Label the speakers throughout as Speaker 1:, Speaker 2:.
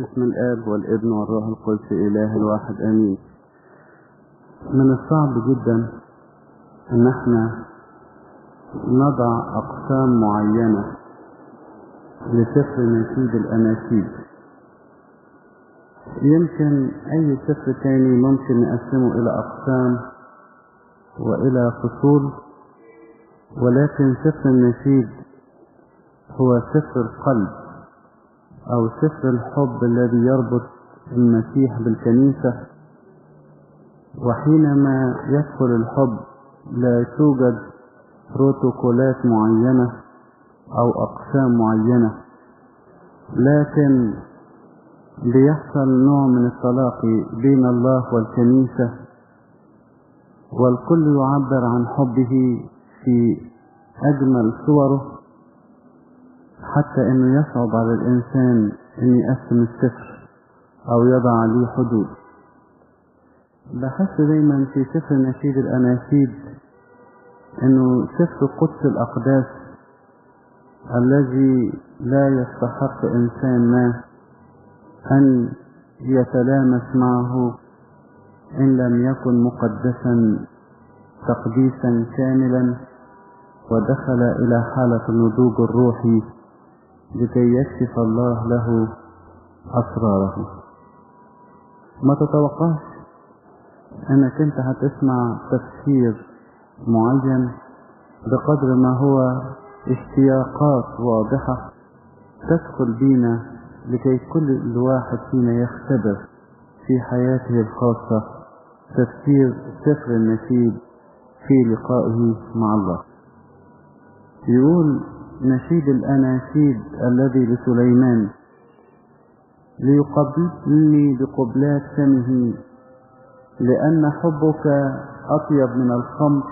Speaker 1: باسم الآب والابن والروح القدس إله الواحد آمين. من الصعب جدا إن إحنا نضع أقسام معينة لسفر نشيد الأناشيد. يمكن أي سفر تاني ممكن نقسمه إلى أقسام وإلى فصول ولكن سفر النشيد هو سفر القلب أو سفر الحب الذي يربط المسيح بالكنيسة وحينما يدخل الحب لا توجد بروتوكولات معينة أو أقسام معينة لكن بيحصل نوع من التلاقي بين الله والكنيسة والكل يعبر عن حبه في أجمل صوره. حتى إنه يصعب على الإنسان إن يقسم السفر أو يضع عليه حدود. بحس دايما في سفر نشيد الأناشيد إنه سفر قدس الأقداس الذي لا يستحق إنسان ما أن يتلامس معه إن لم يكن مقدسا تقديسا كاملا ودخل إلى حالة النضوج الروحي. لكي يكشف الله له أسراره. ما تتوقعش أنك أنت هتسمع تفسير معين بقدر ما هو اشتياقات واضحة تدخل بينا لكي كل واحد فينا يختبر في حياته الخاصة تفسير سفر النشيد في لقائه مع الله. يقول نشيد الأناشيد الذي لسليمان ليقبلني بقبلات فمه لأن حبك أطيب من الخمر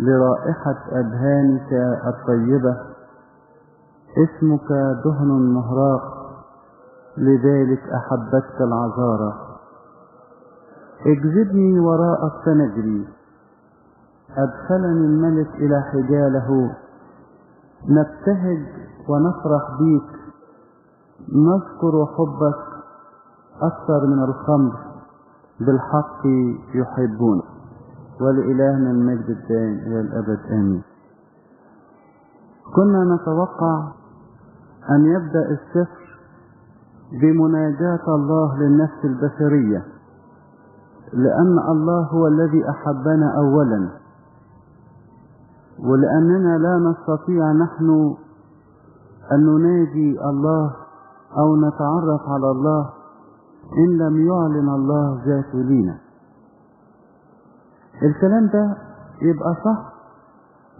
Speaker 1: لرائحة أدهانك الطيبة. اسمك دهن مهراق لذلك أحبتك العذارى اجذبني وراءك فنجري أدخلني الملك إلى حجاله. نبتهج ونفرح بيك. نذكر حبك أكثر من الخمر بالحق يحبون. ولإلهنا المجد الدائم إلى الأبد آمين. كنا نتوقع أن يبدأ السفر بمناجاة الله للنفس البشرية لأن الله هو الذي أحبنا أولا. ولأننا لا نستطيع نحن أن نناجي الله أو نتعرف على الله إن لم يعلن الله ذاته لينا. الكلام ده يبقى صح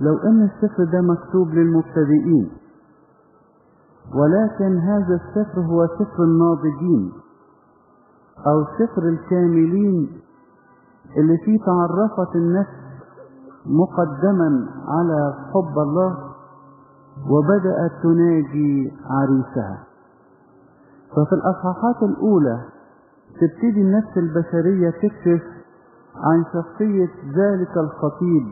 Speaker 1: لو أن السفر ده مكتوب للمبتدئين ولكن هذا السفر هو سفر الناضجين أو سفر الكاملين اللي فيه تعرفت النفس مقدما على حب الله وبدأت تناجي عريسها. ففي الأصحاحات الأولى تبتدي النفس البشرية تكشف عن شخصية ذلك الخطيب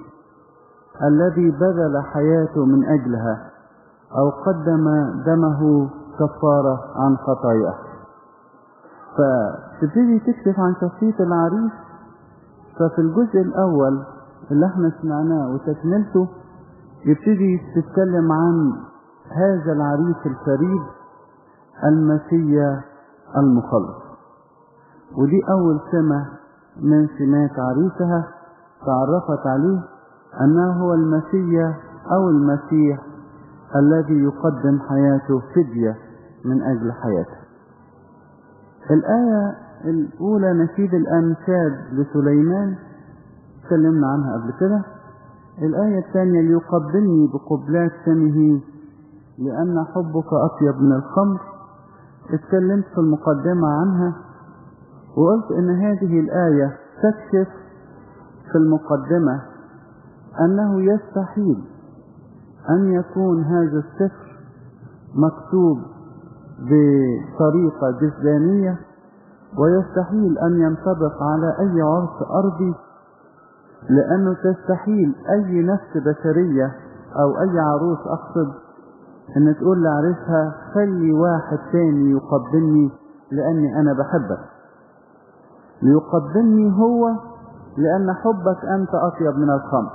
Speaker 1: الذي بذل حياته من أجلها أو قدم دمه كفارة عن خطاياه. فتبتدي تكشف عن شخصية العريس ففي الجزء الأول اللي إحنا سمعناه وتكملته يبتدي تتكلم عن هذا العريس الفريد المسيا المخلص. ودي أول سمة من سمات عريسها تعرفت عليه أنه هو المسيا أو المسيح الذي يقدم حياته فدية من أجل حياته. الآية الأولى نشيد الأنشاد لسليمان تكلمنا عنها قبل كده. الآية الثانية ليقبلني بقبلات فمه لأن حبك أطيب من الخمر. اتكلمت في المقدمة عنها وقلت إن هذه الآية تكشف في المقدمة أنه يستحيل أن يكون هذا السفر مكتوب بطريقة جزلانية ويستحيل أن ينطبق على أي عرس أرضي لأنه تستحيل أي نفس بشرية أو أي عروس أقصد أن تقول لعريسها خلي واحد تاني يقبلني لأني أنا بحبك. ليقبلني هو لأن حبك أنت أطيب من الخمر.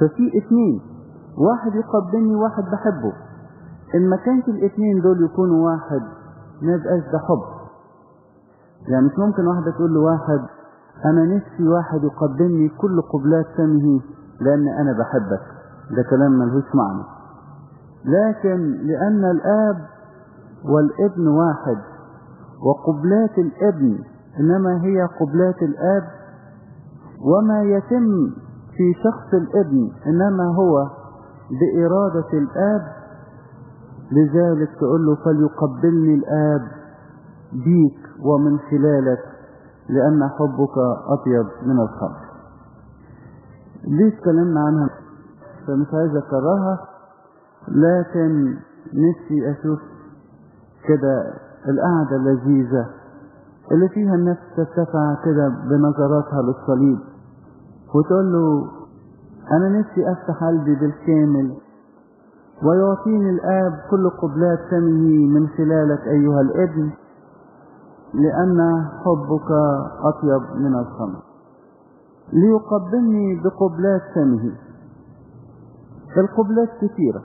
Speaker 1: ففي اتنين واحد يقبلني واحد بحبه. إن ما كانش الاتنين دول يكونوا واحد ما يبقاش ده حب. يعني مش ممكن واحدة تقول لواحد أنا نفسي واحد يقبلني كل قبلات فمه لأن أنا بحبك. ده كلام ملهوش معنى. لكن لأن الآب والابن واحد وقبلات الابن إنما هي قبلات الآب وما يتم في شخص الابن إنما هو بإرادة الآب لذلك تقول له فليقبلني الآب بيك ومن خلالك. لأن حبك أطيب من الخمر. دي اتكلمنا عنها؟ فمش عايز أكررها لكن نفسي أشوف كده القعدة اللذيذة اللي فيها النفس ترتفع كده بنظراتها للصليب وتقول له أنا نفسي أفتح قلبي بالكامل ويعطيني الآب كل قبلات فمه من خلالك أيها الابن. لأن حبك أطيب من الخمر. ليقبلني بقبلات فمه القبلات كثيرة.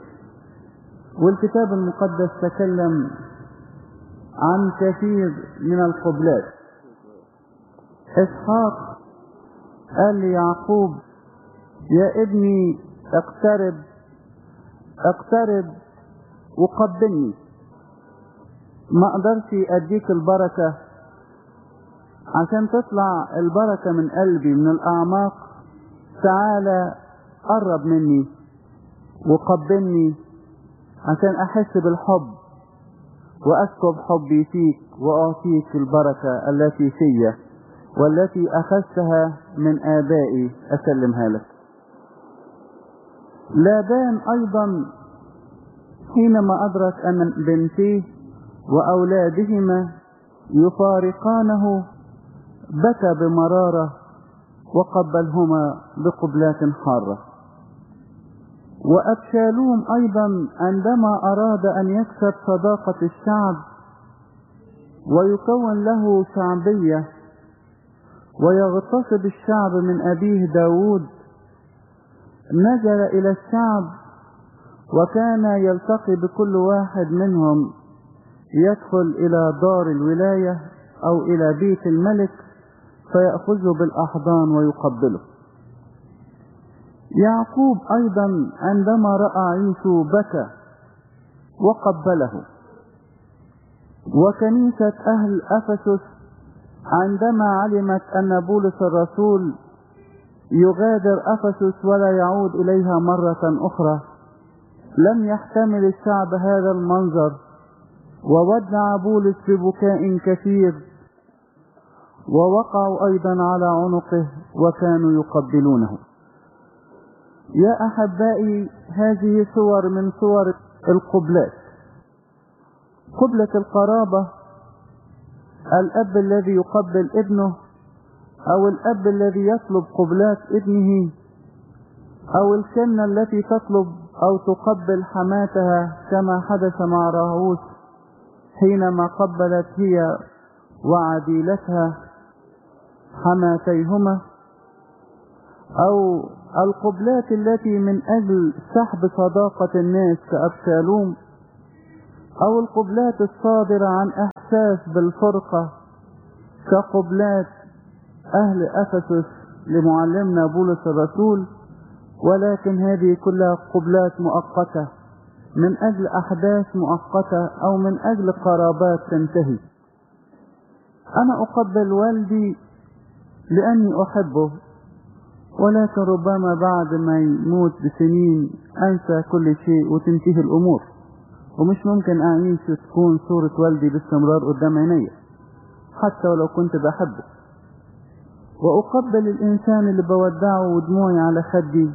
Speaker 1: والكتاب المقدس تكلم عن كثير من القبلات. إسحاق قال ليعقوب يا ابني اقترب اقترب وقبلني. ما أقدرش أديك البركة. عشان تطلع البركة من قلبي من الأعماق تعالى قرب مني وقبلني عشان أحس بالحب وأسكب حبي فيك وأعطيك البركة التي فيا والتي أخذتها من آبائي. أسلمها لك. لابان أيضا حينما أدرك أن بنتيه وأولادهما يفارقانه بكى بمرارة وقبلهما بقبلات حارة. وأبشالوم أيضا عندما أراد أن يكسب صداقة الشعب ويكون له شعبية ويغتصب الشعب من أبيه داود نزل إلى الشعب وكان يلتقي بكل واحد منهم. يدخل إلى دار الولاية أو إلى بيت الملك فيأخذه بالأحضان ويقبله. يعقوب أيضا عندما رأى عيسو بكى وقبله. وكنيسة أهل أفسس عندما علمت أن بولس الرسول يغادر أفسس ولا يعود إليها مرة أخرى لم يحتمل الشعب هذا المنظر. وودع بولس ببكاء كثير ووقعوا أيضا على عنقه وكانوا يقبلونه. يا أحبائي هذه صور من صور القبلات. قبلة القرابة الأب الذي يقبل ابنه أو الأب الذي يطلب قبلات ابنه أو الكنة التي تطلب أو تقبل حماتها كما حدث مع راهوس. حينما قبلت هي وعديلتها حماتيهما أو القبلات التي من أجل سحب صداقة الناس كأبشالوم أو القبلات الصادرة عن إحساس بالفرقة كقبلات أهل أفسس لمعلمنا بولس الرسول ولكن هذه كلها قبلات مؤقتة. من أجل أحداث مؤقتة أو من أجل قرابات تنتهي. أنا أقبل والدي لأني أحبه ولكن ربما بعد ما يموت بسنين أنسى كل شيء وتنتهي الأمور. ومش ممكن أعيش وتكون صورة والدي باستمرار قدام عيني حتى ولو كنت بحبه. وأقبل الإنسان اللي بودعه ودموعي على خدي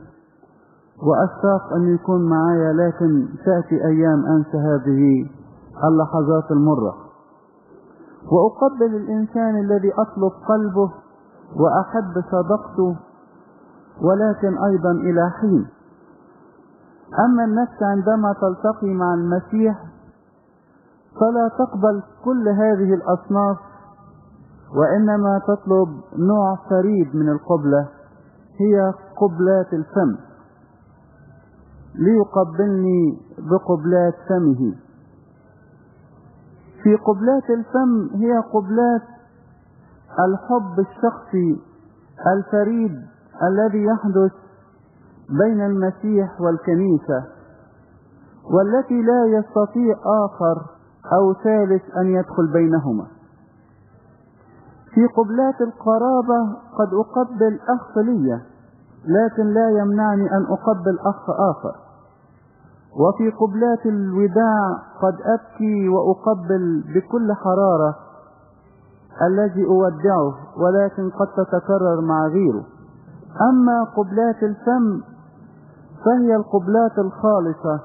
Speaker 1: وأشتاق أن يكون معايا لكن تأتي أيام أنسى هذه اللحظات المرة. وأقبل الإنسان الذي أطلب قلبه وأحب صدقته ولكن أيضا إلى حين. أما النفس عندما تلتقي مع المسيح فلا تقبل كل هذه الأصناف وإنما تطلب نوع فريد من القبلة هي قبلات الفم. ليقبلني بقبلات فمه. في قبلات الفم هي قبلات الحب الشخصي الفريد الذي يحدث بين المسيح والكنيسة والتي لا يستطيع آخر أو ثالث أن يدخل بينهما. في قبلات القرابة قد أقبل أخ لي لكن لا يمنعني أن أقبل أخ آخر. وفي قبلات الوداع قد أبكي وأقبل بكل حرارة الذي أودعه ولكن قد تتكرر مع غيره. أما قبلات الفم فهي القبلات الخالصة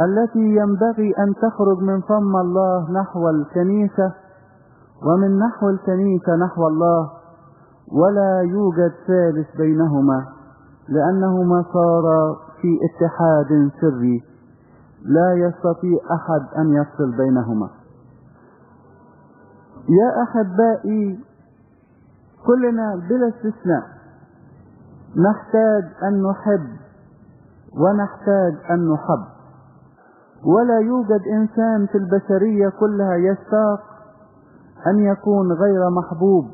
Speaker 1: التي ينبغي أن تخرج من فم الله نحو الكنيسة ومن نحو الكنيسة نحو الله ولا يوجد ثالث بينهما لأنهما صارا في اتحاد سري لا يستطيع أحد أن يفصل بينهما. يا أحبائي كلنا بلا استثناء نحتاج أن نحب ونحتاج أن نحب. ولا يوجد إنسان في البشرية كلها يشتاق أن يكون غير محبوب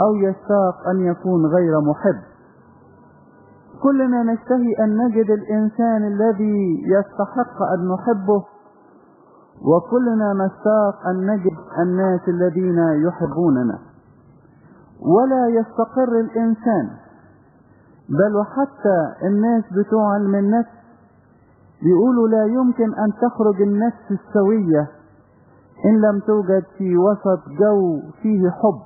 Speaker 1: أو يشتاق أن يكون غير محب. كلنا نشتهي أن نجد الإنسان الذي يستحق أن نحبه وكلنا نشتاق أن نجد الناس الذين يحبوننا. ولا يستقر الإنسان بل وحتى الناس بتوع علم النفس بيقولوا لا يمكن أن تخرج النفس السوية إن لم توجد في وسط جو فيه حب.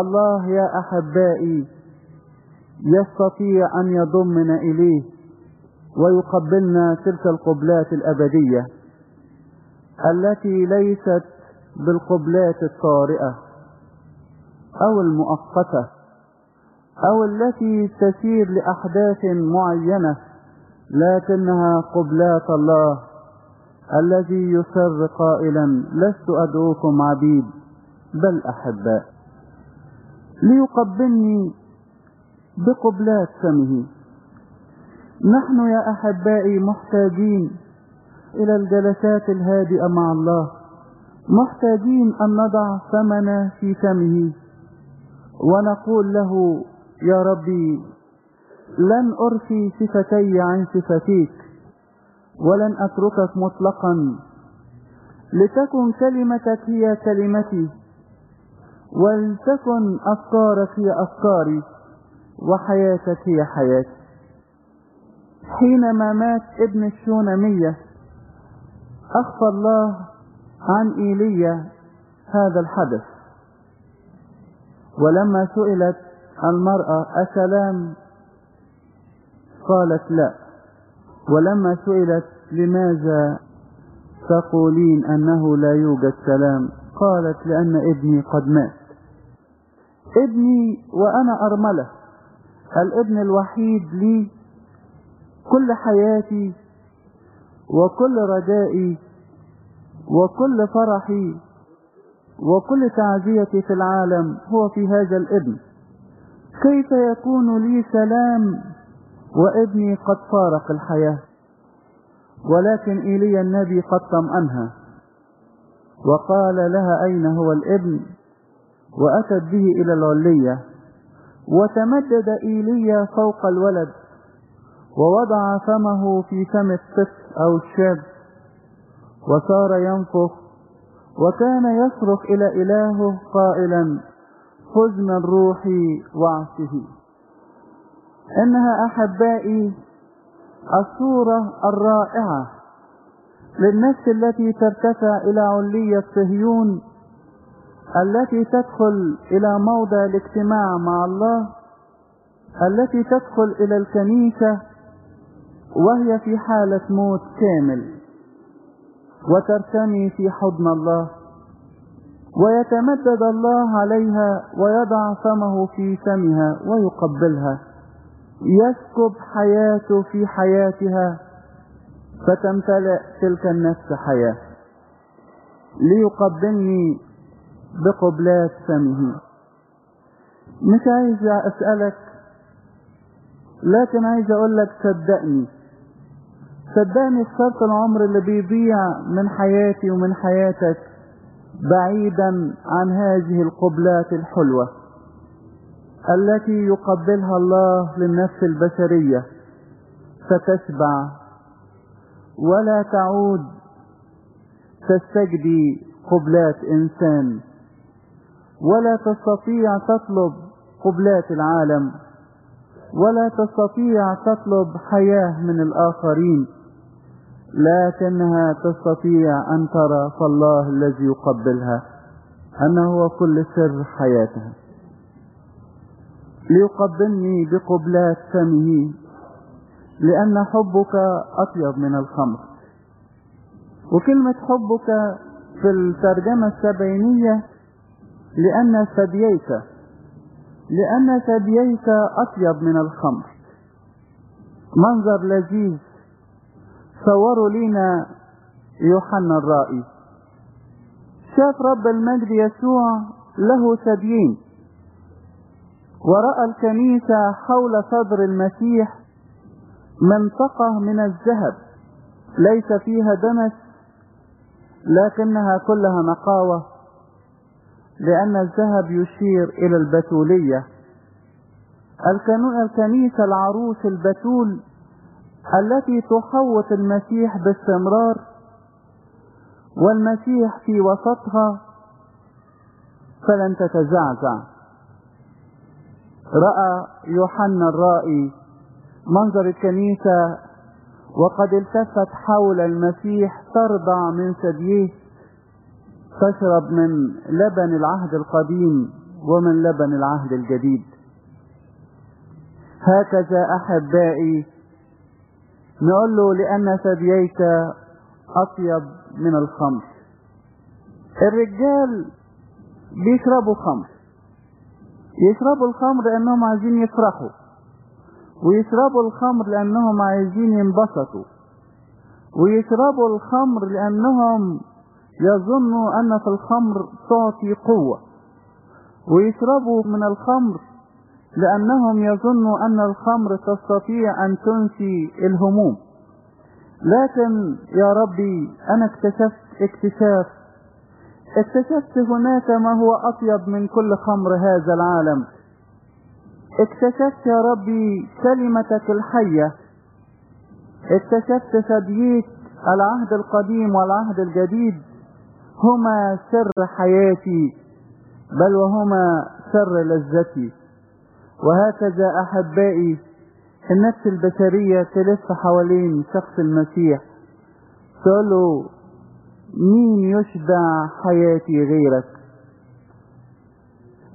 Speaker 1: الله يا أحبائي يستطيع أن يضمنا إليه ويقبلنا تلك القبلات الأبدية التي ليست بالقبلات الطارئة أو المؤقتة أو التي تسير لأحداث معينة لكنها قبلات الله الذي يسر قائلا لست أدعوكم عبيد بل أحباء. ليقبلني بقبلات فمه. نحن يا أحبائي محتاجين إلى الجلسات الهادئة مع الله. محتاجين أن نضع فمنا في فمه. ونقول له يا ربي لن أرخي صفتي عن صفتيك ولن أتركك مطلقا. لتكن كلمتك هي كلمتي ولتكن أفكارك هي أفكاري. وحياتك هي حياتي. حينما مات ابن الشونمية أخفى الله عن إيليا هذا الحدث. ولما سئلت المرأة أسلام؟ قالت لا. ولما سئلت لماذا تقولين أنه لا يوجد سلام؟ قالت لأن ابني قد مات. ابني وأنا أرملة. الابن الوحيد لي كل حياتي وكل رجائي وكل فرحي وكل تعزيتي في العالم هو في هذا الابن. كيف يكون لي سلام وابني قد فارق الحياة ولكن إيليا النبي قد طمأنها. وقال لها أين هو الابن؟ وأتت به إلى العلية وتمدد إيليا فوق الولد ووضع فمه في فم الطفل أو الشاب وصار ينفخ وكان يصرخ إلى إلهه قائلا خذ من روحي إنها أحبائي الصورة الرائعة للنفس التي ترتفع إلى علية صهيون التي تدخل إلى موضع الاجتماع مع الله التي تدخل إلى الكنيسة وهي في حالة موت كامل وترتمي في حضن الله ويتمدد الله عليها ويضع فمه في فمها ويقبلها يسكب حياته في حياتها فتمتلئ تلك النفس حياة. ليقبلني بقبلات فمه. مش عايز أسألك لكن عايز أقول لك صدقني. صدقني خسرت العمر اللي بيضيع من حياتي ومن حياتك بعيدا عن هذه القبلات الحلوة التي يقبلها الله للنفس البشرية. فتشبع ولا تعود تستجدي قبلات إنسان. ولا تستطيع تطلب قبلات العالم ولا تستطيع تطلب حياة من الآخرين لكنها تستطيع أن ترى فالله الذي يقبلها أنه هو كل سر حياتها. ليقبلني بقبلات فمه لأن حبك أطيب من الخمر. وكلمة حبك في الترجمة السبعينية لأن ثدييك لأن ثدييك أطيب من الخمر. منظر لذيذ صوروا لنا يوحنا الرائي. شاف رب المجد يسوع له ثديين. ورأى الكنيسة حول صدر المسيح منطقة من الذهب. ليس فيها دنس لكنها كلها نقاوة. لأن الذهب يشير إلى البتولية. الكنيسة العروس البتول التي تحوط المسيح باستمرار والمسيح في وسطها فلن تتزعزع. رأى يوحنا الرائي منظر الكنيسة وقد التفت حول المسيح ترضع من ثدييه. تشرب من لبن العهد القديم ومن لبن العهد الجديد. هكذا أحبائي نقول له لأن ثدييك أطيب من الخمر. الرجال بيشربوا خمر. يشربوا الخمر لأنهم عايزين يفرحوا ويشربوا الخمر لأنهم عايزين ينبسطوا ويشربوا الخمر لأنهم يظنوا أن في الخمر تعطي قوة ويشربوا من الخمر لأنهم يظنوا أن الخمر تستطيع أن تنسي الهموم. لكن يا ربي أنا اكتشفت اكتشاف. اكتشفت هناك ما هو أطيب من كل خمر هذا العالم. اكتشفت يا ربي كلمتك الحية. اكتشفت ثدييك العهد القديم والعهد الجديد. هما سر حياتي بل وهما سر لذتي. وهكذا أحبائي النفس البشرية تلف حوالين شخص المسيح. تقول له مين يشبع حياتي غيرك؟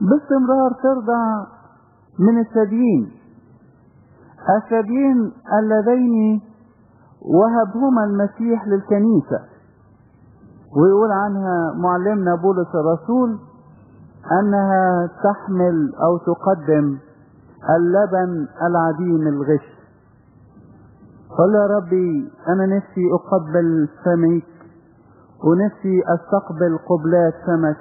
Speaker 1: باستمرار ترضع من الثديين الثديين اللذين وهبهما المسيح للكنيسة. ويقول عنها معلمنا بولس الرسول أنها تحمل أو تقدم اللبن العديم الغش. قل يا ربي أنا نفسي أقبل فمك ونفسي أستقبل قبلات فمك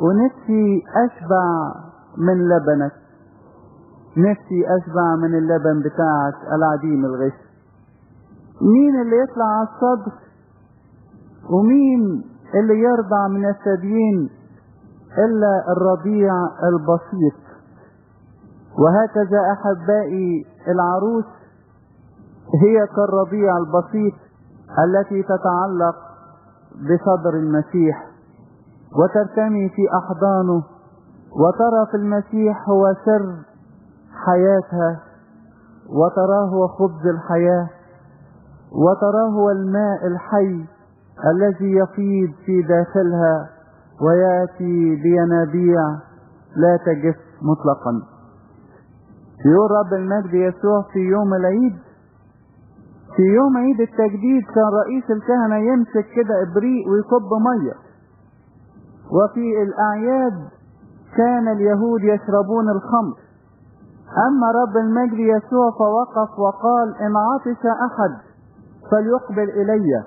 Speaker 1: ونفسي أشبع من لبنك نفسي أشبع من اللبن بتاعك العديم الغش. مين اللي يطلع على الصدر؟ ومين اللي يرضع من الثديين إلا الرضيع البسيط؟ وهكذا أحبائي العروس هي كالرضيع البسيط التي تتعلق بصدر المسيح وترتمي في أحضانه وترى في المسيح هو سر حياتها وتراه هو خبز الحياة وتراه هو الماء الحي الذي يفيض في داخلها ويأتي بينابيع لا تجف مطلقا. يقول رب المجد يسوع في يوم العيد في يوم عيد التجديد كان رئيس الكهنة يمسك كده إبريق ويكب مية. وفي الأعياد كان اليهود يشربون الخمر. أما رب المجد يسوع فوقف وقال إن عطش أحد
Speaker 2: فليقبل إلي.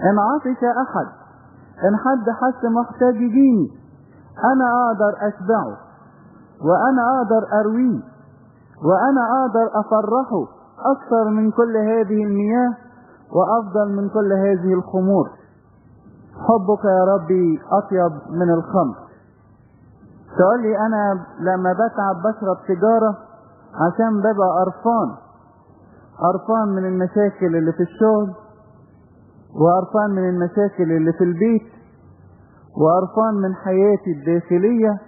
Speaker 2: إن عطش أحد إن حد حس محتاج يجيني أنا أقدر أشبعه وأنا أقدر أرويه وأنا أقدر أفرحه أكثر من كل هذه المياه وأفضل من كل هذه الخمور. حبك يا ربي أطيب من الخمر. تقول لي أنا لما بتعب بشرب سيجارة عشان ببقى قرفان قرفان من المشاكل اللي في الشغل وقرفان من المشاكل اللي في البيت وقرفان من حياتي الداخلية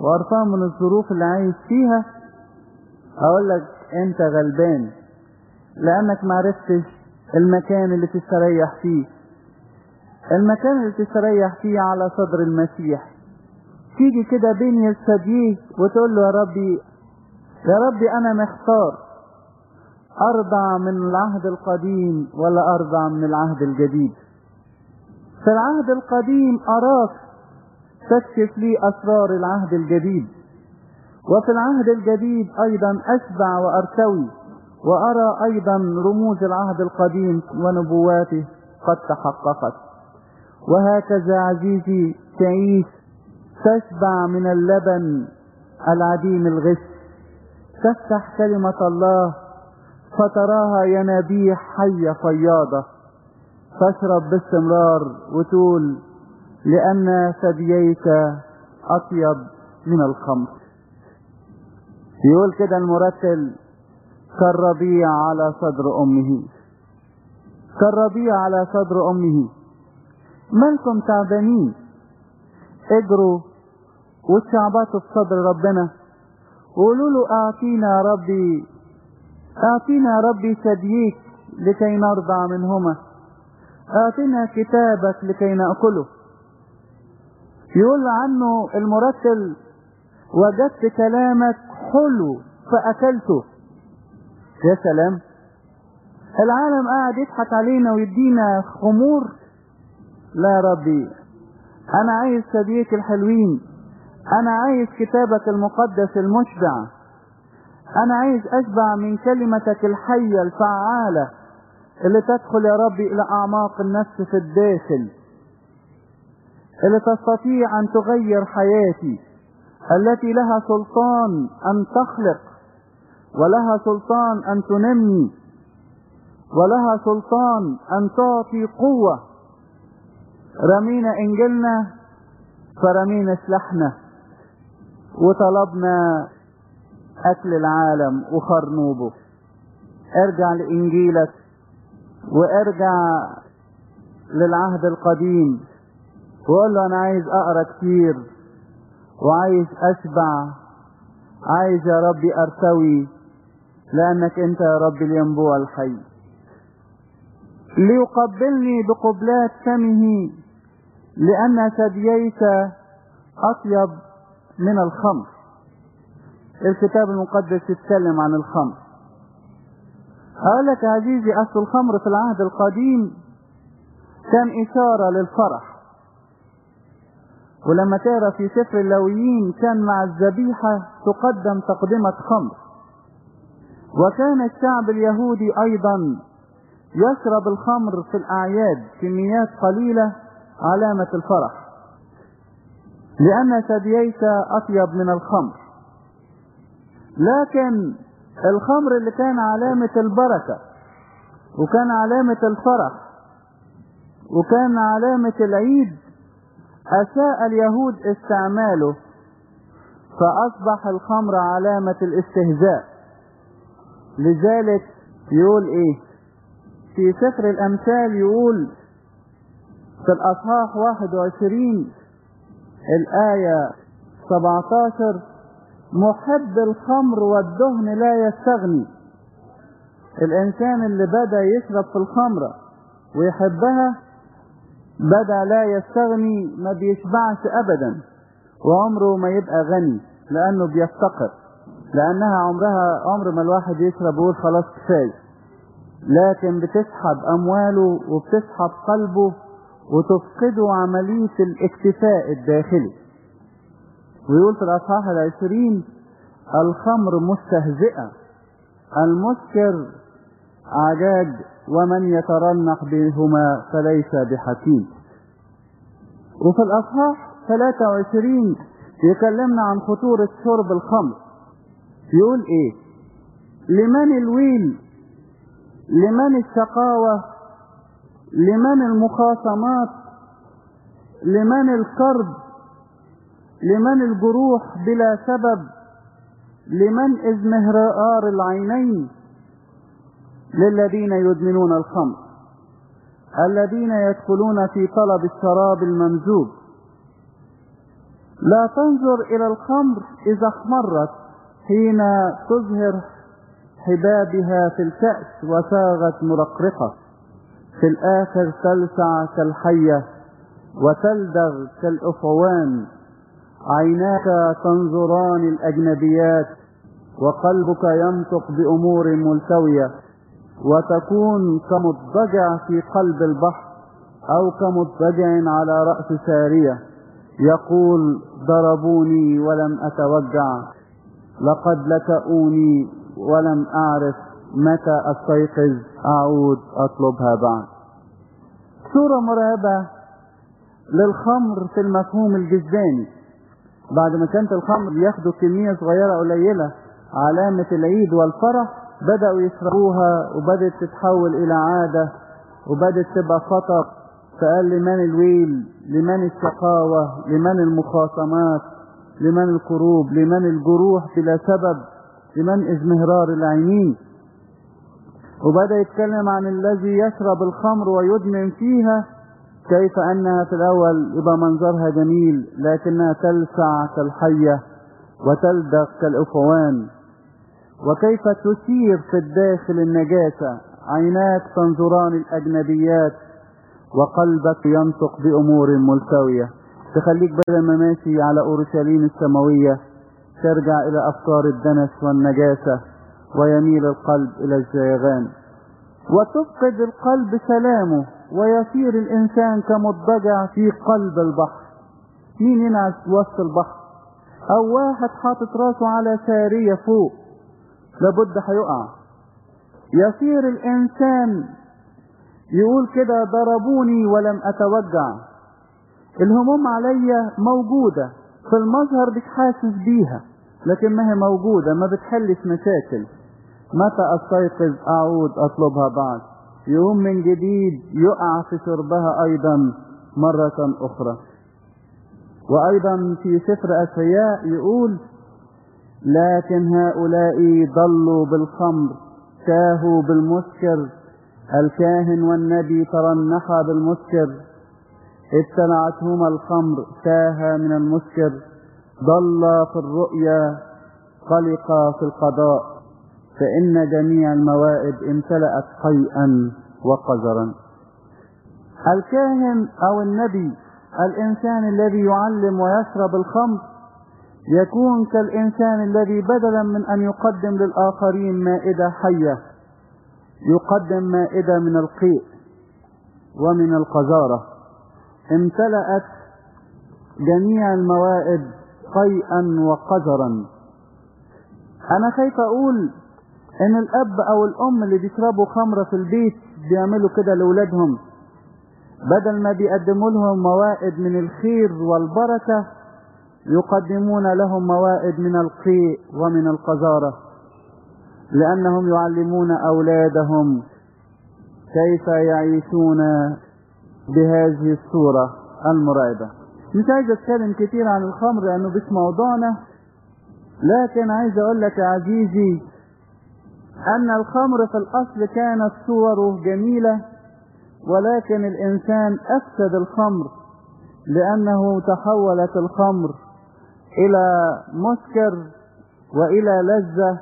Speaker 2: وقرفان من الظروف اللي عايش فيها. أقول لك أنت غلبان لأنك معرفتش المكان اللي تستريح فيه. المكان اللي تستريح فيه على صدر المسيح. تيجي كده بين الثدييك وتقول له يا ربي يا ربي أنا محتار ارضع من العهد القديم ولا ارضع من العهد الجديد. في العهد القديم أراك تكشف لي أسرار العهد الجديد. وفي العهد الجديد أيضا أشبع وأرتوي وأرى أيضا رموز العهد القديم ونبواته قد تحققت. وهكذا عزيزي تعيش تشبع من اللبن العديم الغش. تفتح كلمة الله فتراها ينابيع حية فياضة تشرب باستمرار وتقول لأن ثدييك أطيب من الخمر. يقول كده المرتل كالربيع على صدر أمه. كالربيع على صدر أمه. مالكم تعبانين؟ اجروا وتشعبطوا في صدر ربنا. وقولوا له اعطينا يا ربي اعطينا يا ربي ثدييك لكي نرضع منهما. اعطينا كتابك لكي نأكله. يقول عنه المرتل وجدت كلامك حلو فأكلته. يا سلام. العالم قاعد يضحك علينا ويدينا خمور. لا ربي أنا عايز ثدييك الحلوين. أنا عايز كتابك المقدس المشبع. أنا عايز أشبع من كلمتك الحية الفعالة اللي تدخل يا ربي إلى أعماق النفس في الداخل اللي تستطيع أن تغير حياتي التي لها سلطان أن تخلق ولها سلطان أن تنمي ولها سلطان أن تعطي قوة. رمينا إنجيلنا فرمينا سلاحنا وطلبنا أكل العالم وخرنوبه. ارجع لإنجيلك وارجع للعهد القديم. وقول له أنا عايز أقرأ كتير وعايز اشبع عايز يا ربي أرتوي لأنك أنت يا ربي الينبوع الحي. ليقبلني بقبلات فمه لأن ثدييك أطيب من الخمر. الكتاب المقدس يتكلم عن الخمر. أقول لك عزيزي أصل الخمر في العهد القديم كان إشارة للفرح. ولما تقرا في سفر اللويين كان مع الذبيحة تقدم تقدمة خمر. وكان الشعب اليهودي أيضا يشرب الخمر في الأعياد كميات قليلة علامة الفرح. لأن ثدييك أطيب من الخمر. لكن الخمر اللي كان علامة البركة وكان علامة الفرح وكان علامة العيد أساء اليهود استعماله فأصبح الخمر علامة الاستهزاء. لذلك يقول إيه؟ في سفر الأمثال يقول في الأصحاح 21 الآية 17 محب الخمر والدهن لا يستغني. الإنسان اللي بدأ يشرب في الخمرة ويحبها بدأ لا يستغني ما بيشبعش أبدا وعمره ما يبقى غني لأنه بيفتقر لأنها عمرها عمر ما الواحد يشرب ويقول خلاص كفاية. لكن بتسحب أمواله وبتسحب قلبه وتفقده عملية الاكتفاء الداخلي. ويقول في الأصحاح العشرين الخمر مستهزئة المسكر عجاج ومن يترنح بهما فليس بحكيم. وفي الأصحاح 23 يكلمنا عن خطورة شرب الخمر. يقول إيه؟ لمن الويل؟ لمن الشقاوة؟ لمن المخاصمات؟ لمن الكرب؟ لمن الجروح بلا سبب؟ لمن ازمهرار العينين؟ للذين يدمنون الخمر. الذين يدخلون في طلب الشراب الممزوج لا تنظر إلى الخمر إذا احمرت حين تظهر حبابها في الكأس وساغت مرقرقة. في الآخر تلسع كالحية وتلدغ كالأفعوان عيناك تنظران الأجنبيات وقلبك ينطق بأمور ملتوية وتكون كمضجع في قلب البحر أو كمضجع على رأس سارية يقول ضربوني ولم أتوجع لقد لكؤوني ولم أعرف متى أستيقظ أعود أطلبها بعد صورة مرعبة للخمر في المفهوم الجزاني بعد ما كانت الخمر ياخدوا كمية صغيرة قليلة علامة العيد والفرح بدأوا يشربوها وبدأت تتحول إلى عادة وبدأت تبقى خطر. فقال لمن الويل لمن الشقاوة لمن المخاصمات لمن الكروب لمن الجروح بلا سبب لمن إزمهرار العينين. وبدأ يتكلم عن الذي يشرب الخمر ويدمن فيها كيف أنها في الأول يبقى منظرها جميل لكنها تلسع كالحية وتلدغ كالأفوان وكيف تثير في الداخل النجاسة عيناك تنظران الأجنبيات وقلبك ينطق بأمور ملتوية. تخليك بدل ما ماشي على أورشليم السماوية ترجع إلى أفكار الدنس والنجاسة ويميل القلب إلى الزيغان. وتفقد القلب سلامه. ويصير الإنسان كمضجع في قلب البحر. مين ينعس وسط البحر؟ أو واحد حاطط راسه على سارية فوق. لابد هيقع يصير الإنسان يقول كده ضربوني ولم أتوجع. الهموم عليا موجودة. في المظهر مش حاسس بيها لكن ما هي موجودة ما بتحلش مشاكل. متى أستيقظ؟ أعود أطلبها بعد. يوم من جديد يقع في شربها أيضا مرة أخرى. وأيضا في سفر اشعياء يقول لكن هؤلاء ضلوا بالخمر تاهوا بالمسكر. الكاهن والنبي ترنحا بالمسكر. ابتلعتهما الخمر تاه من المسكر. ضل في الرؤيا قلق في القضاء. فإن جميع الموائد امتلأت قيئا وقذرا. الكاهن أو النبي الإنسان الذي يعلم ويشرب الخمر يكون كالإنسان الذي بدلا من أن يقدم للآخرين مائدة حية يقدم مائدة من القيء ومن القذارة. امتلأت جميع الموائد قيئا وقذرا. أنا خايف أقول إن الأب أو الأم اللي بيشربوا خمرة في البيت بيعملوا كده لأولادهم. بدل ما بيقدموا لهم موائد من الخير والبركة يقدمون لهم موائد من القيء ومن القذارة. لأنهم يعلمون أولادهم كيف يعيشون بهذه الصورة المرعبة. مش عايز أتكلم كتير عن الخمر لأنه مش موضوعنا لكن عايز أقول لك يا عزيزي أن الخمر في الأصل كانت صوره جميلة ولكن الإنسان أفسد الخمر لأنه تحولت الخمر إلى مسكر وإلى لذة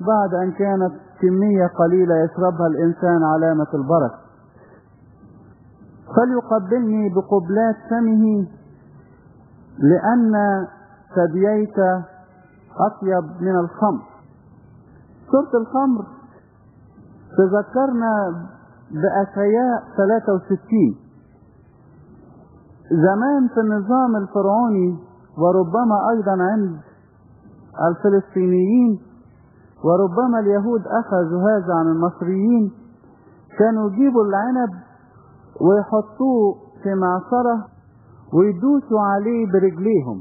Speaker 2: بعد أن كانت كمية قليلة يشربها الإنسان علامة البركة. فليقبلني بقبلات فمه لأن ثدييك أطيب من الخمر. سورة الخمر. تذكرنا بأشعياء 63 زمان في النظام الفرعوني وربما أيضا عند الفلسطينيين وربما اليهود أخذوا هذا عن المصريين كانوا يجيبوا العنب ويحطوه في معصرة ويدوسوا عليه برجليهم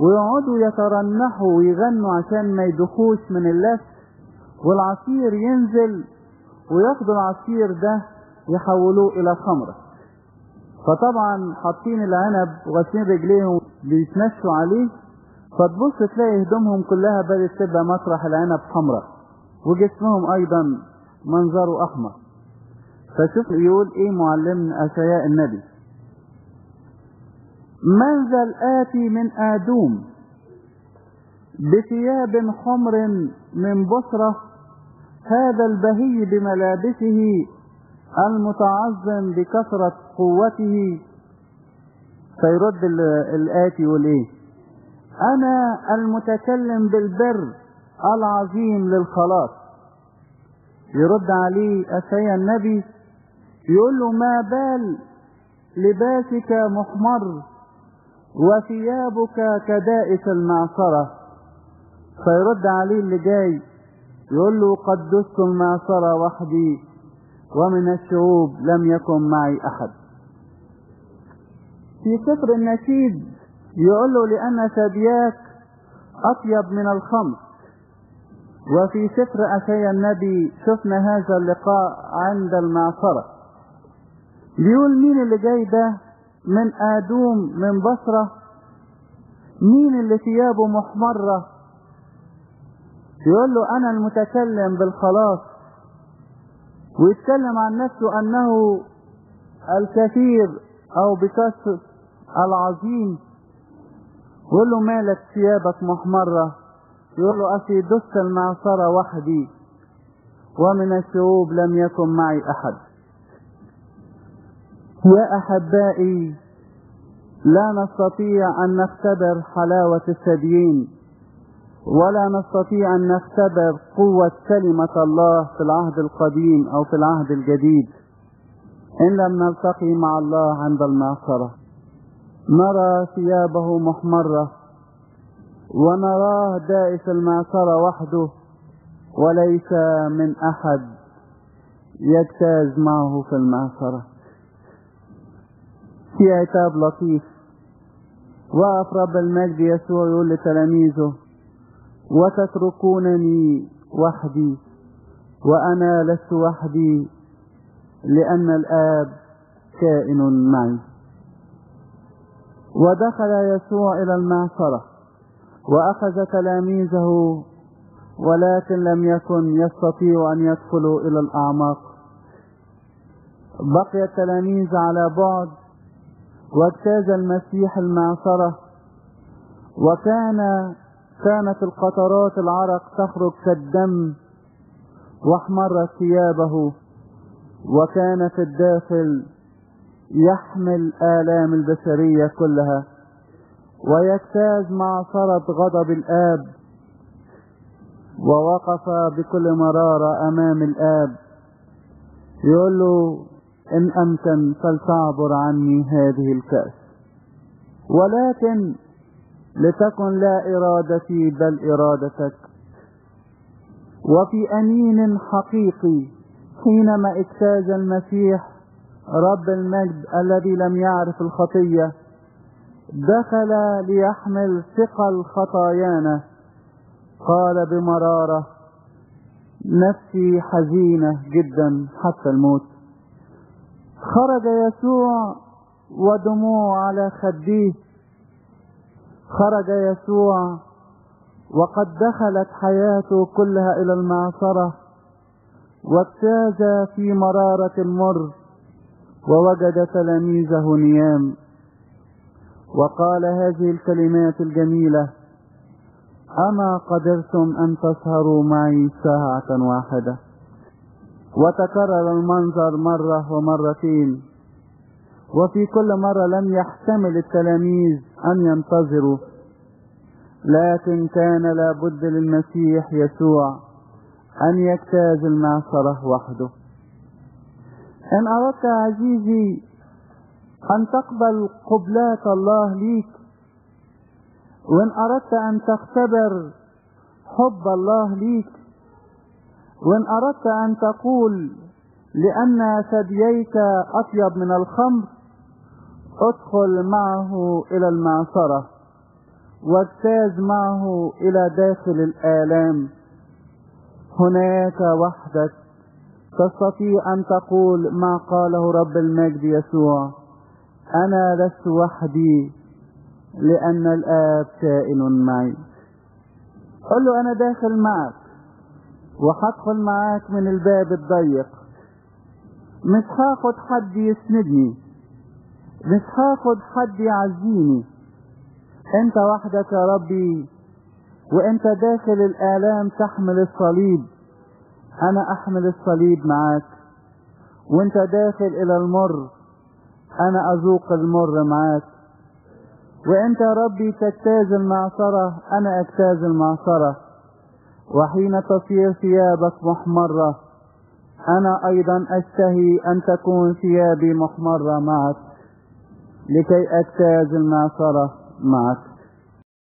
Speaker 2: ويقعدوا يترنحوا ويغنوا عشان ما يدخوش من اللف والعصير ينزل وياخدوا العصير ده يحولوه إلى خمرة. فطبعا حاطين العنب وغاسلين رجليهم بيتمشوا عليه فتبص تلاقي هدومهم كلها بدأت تبقى مطرح العنب حمراء وجسمهم أيضا منظره أحمر. فشوف يقول إيه معلمنا أشياء النبي. من ذا الآتي من آدوم بثياب حمر من بصرة هذا البهي بملابسه المتعظم بكثرة قوته. فيرد الآتي يقول إيه أنا المتكلم بالبر العظيم للخلاص. يرد عليه أشياء النبي يقول له ما بال لباسك محمر وثيابك كدائس المعصرة. فيرد عليه اللي جاي يقول له قد دست المعصرة وحدي ومن الشعوب لم يكن معي أحد. في سفر النشيد يقول له لأن ثدياك أطيب من الخمر. وفي سفر أشياء النبي شفنا هذا اللقاء عند المعصرة. بيقول مين اللي جاي ده؟ من آدوم من بصرة؟ مين اللي ثيابه محمرة؟ يقول له أنا المتكلم بالخلاص. ويتكلم عن نفسه أنه الكثير أو بكثر العظيم. يقول له مالك ثيابك محمرة؟ يقول له أخي دست المعصرة وحدي ومن الشعوب لم يكن معي أحد. يا أحبائي لا نستطيع أن نختبر حلاوة الثديين ولا نستطيع أن نختبر قوة كلمة الله في العهد القديم أو في العهد الجديد. إن لم نلتقي مع الله عند المعصرة. نرى ثيابه محمرة. ونراه دائس المعصرة وحده. وليس من أحد يجتاز معه في المعصرة. في عتاب لطيف. وقف رب المجد يسوع يقول لتلاميذه. وتتركونني وحدي وأنا لست وحدي لأن الآب كائن معي. ودخل يسوع إلى المعصرة وأخذ تلاميذه ولكن لم يكن يستطيع أن يدخلوا إلى الأعماق. بقي التلاميذ على بعد واجتاز المسيح المعصرة وكان كانت القطرات العرق تخرج كالدم واحمرت ثيابه وكان في الداخل يحمل آلام البشرية كلها ويجتاز معصرة غضب الآب ووقف بكل مرارة أمام الآب. يقول له إن أمكن فلتعبر عني هذه الكأس. ولكن لتكن لا إرادتي بل إرادتك. وفي أنين حقيقي حينما اجتاز المسيح رب المجد الذي لم يعرف الخطية دخل ليحمل ثقل خطايانا. قال بمرارة نفسي حزينة جدا حتى الموت. خرج يسوع ودموع على خديه خرج يسوع وقد دخلت حياته كلها إلى المعصرة واجتاز في مرارة المر ووجد تلاميذه نيام. وقال هذه الكلمات الجميلة أما قدرتم أن تسهروا معي ساعة واحدة؟ وتكرر المنظر مرة ومرتين. وفي كل مرة لم يحتمل التلاميذ أن ينتظروا. لكن كان لابد للمسيح يسوع أن يجتاز المعصرة وحده. إن أردت عزيزي أن تقبل قبلات الله ليك وإن أردت أن تختبر حب الله ليك وإن أردت أن تقول لأن ثدييك أطيب من الخمر ادخل معه إلى المعصرة واجتاز معه إلى داخل الآلام. هناك وحدك تستطيع أن تقول ما قاله رب المجد يسوع. أنا لست وحدي لأن الآب كائن معي. قل له أنا داخل معك وهدخل معاك من الباب الضيق. مش هاخد حد يسندني. مش هاخد حد يعزيني أنت وحدك يا ربي وأنت داخل الآلام تحمل الصليب. أنا أحمل الصليب معاك وأنت داخل إلى المر. أنا أذوق المر معاك. وأنت يا ربي تجتاز المعصرة أنا أجتاز المعصرة. وحين تصير ثيابك محمرة أنا أيضا أشتهي أن تكون ثيابي محمرة معك. لكي اجتاز المعصرة معك.